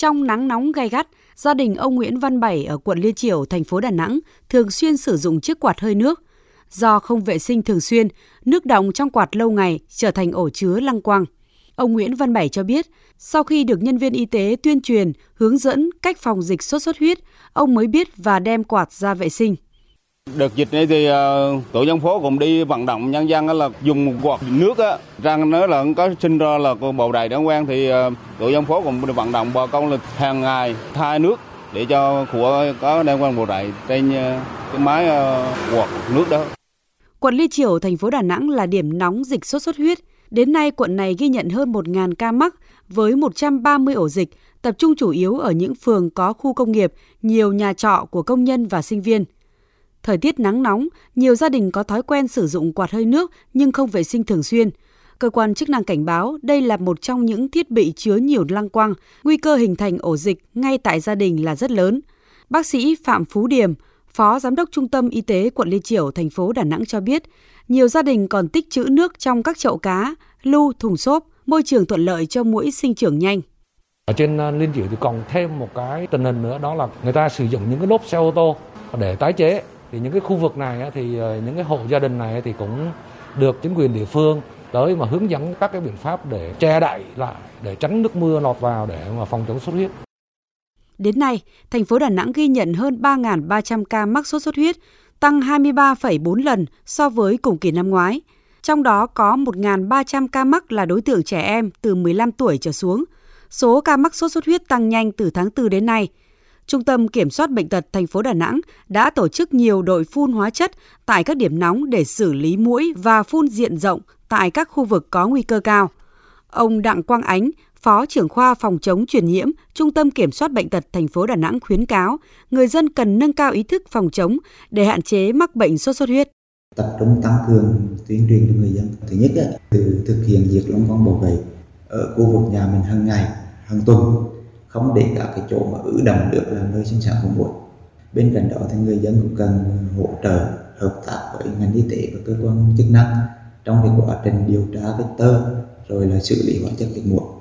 Trong nắng nóng gay gắt, gia đình ông Nguyễn Văn Bảy ở quận Liên Triểu, thành phố Đà Nẵng thường xuyên sử dụng chiếc quạt hơi nước. Do không vệ sinh thường xuyên, nước đọng trong quạt lâu ngày trở thành ổ chứa lăng quăng. Ông Nguyễn Văn Bảy cho biết, sau khi được nhân viên y tế tuyên truyền, hướng dẫn cách phòng dịch sốt xuất huyết, ông mới biết và đem quạt ra vệ sinh. Đợt dịch này thì ờ, tổ dân phố cũng đi vận động nhân dân là dùng quạt nước á, rằng nếu là có sinh ra là bầu đầy đã quen thì ờ, tổ dân phố cũng vận động bà con là hàng ngày thay nước để cho của có đem quan bầu đầy trên ờ, cái máy quạt nước đó. Quận Liên Triểu, thành phố Đà Nẵng là điểm nóng dịch sốt xuất huyết. Đến nay, quận này ghi nhận hơn 1.000 ca mắc với 130 ổ dịch, tập trung chủ yếu ở những phường có khu công nghiệp, nhiều nhà trọ của công nhân và sinh viên. Thời tiết nắng nóng, nhiều gia đình có thói quen sử dụng quạt hơi nước nhưng không vệ sinh thường xuyên. Cơ quan chức năng cảnh báo đây là một trong những thiết bị chứa nhiều lăng quăng, nguy cơ hình thành ổ dịch ngay tại gia đình là rất lớn. Bác sĩ Phạm Phú Điểm, Phó Giám đốc Trung tâm Y tế quận Liên Triểu, thành phố Đà Nẵng cho biết, nhiều gia đình còn tích trữ nước trong các chậu cá, lưu, thùng xốp, môi trường thuận lợi cho mũi sinh trưởng nhanh. Ở trên à, Liên Triểu thì còn thêm một cái tình hình nữa đó là người ta sử dụng những cái lốp xe ô tô để tái chế. Thì những cái khu vực này thì ờ, những cái hộ gia đình này thì cũng được chính quyền địa phương tới mà hướng dẫn các cái biện pháp để che đậy lại để tránh nước mưa lọt vào để mà phòng chống sốt huyết. Đến nay, thành phố Đà Nẵng ghi nhận hơn 3.300 ca mắc sốt xuất huyết, tăng 23,4 lần so với cùng kỳ năm ngoái. Trong đó có 1.300 ca mắc là đối tượng trẻ em từ 15 tuổi trở xuống. Số ca mắc sốt xuất huyết tăng nhanh từ tháng 4 đến nay. Trung tâm Kiểm soát Bệnh tật thành phố Đà Nẵng đã tổ chức nhiều đội phun hóa chất tại các điểm nóng để xử lý mũi và phun diện rộng tại các khu vực có nguy cơ cao. Ông Đặng Quang Ánh, Phó trưởng khoa phòng chống truyền nhiễm, Trung tâm Kiểm soát bệnh tật thành phố Đà Nẵng khuyến cáo người dân cần nâng cao ý thức phòng chống để hạn chế mắc bệnh sốt xuất huyết. Tập trung tăng cường tuyên truyền cho người dân. Thứ nhất là từ thực hiện diệt long quăng bọ gậy ở khu vực nhà mình hàng ngày, hàng tuần, không để cả cái chỗ mà ứ động được là nơi sinh sản của muỗi. Bên cạnh đó thì người dân cũng cần hỗ trợ, hợp tác với ngành y tế và cơ quan chức năng trong việc quá trình điều tra vector rồi là xử lý hóa chất diệt muỗi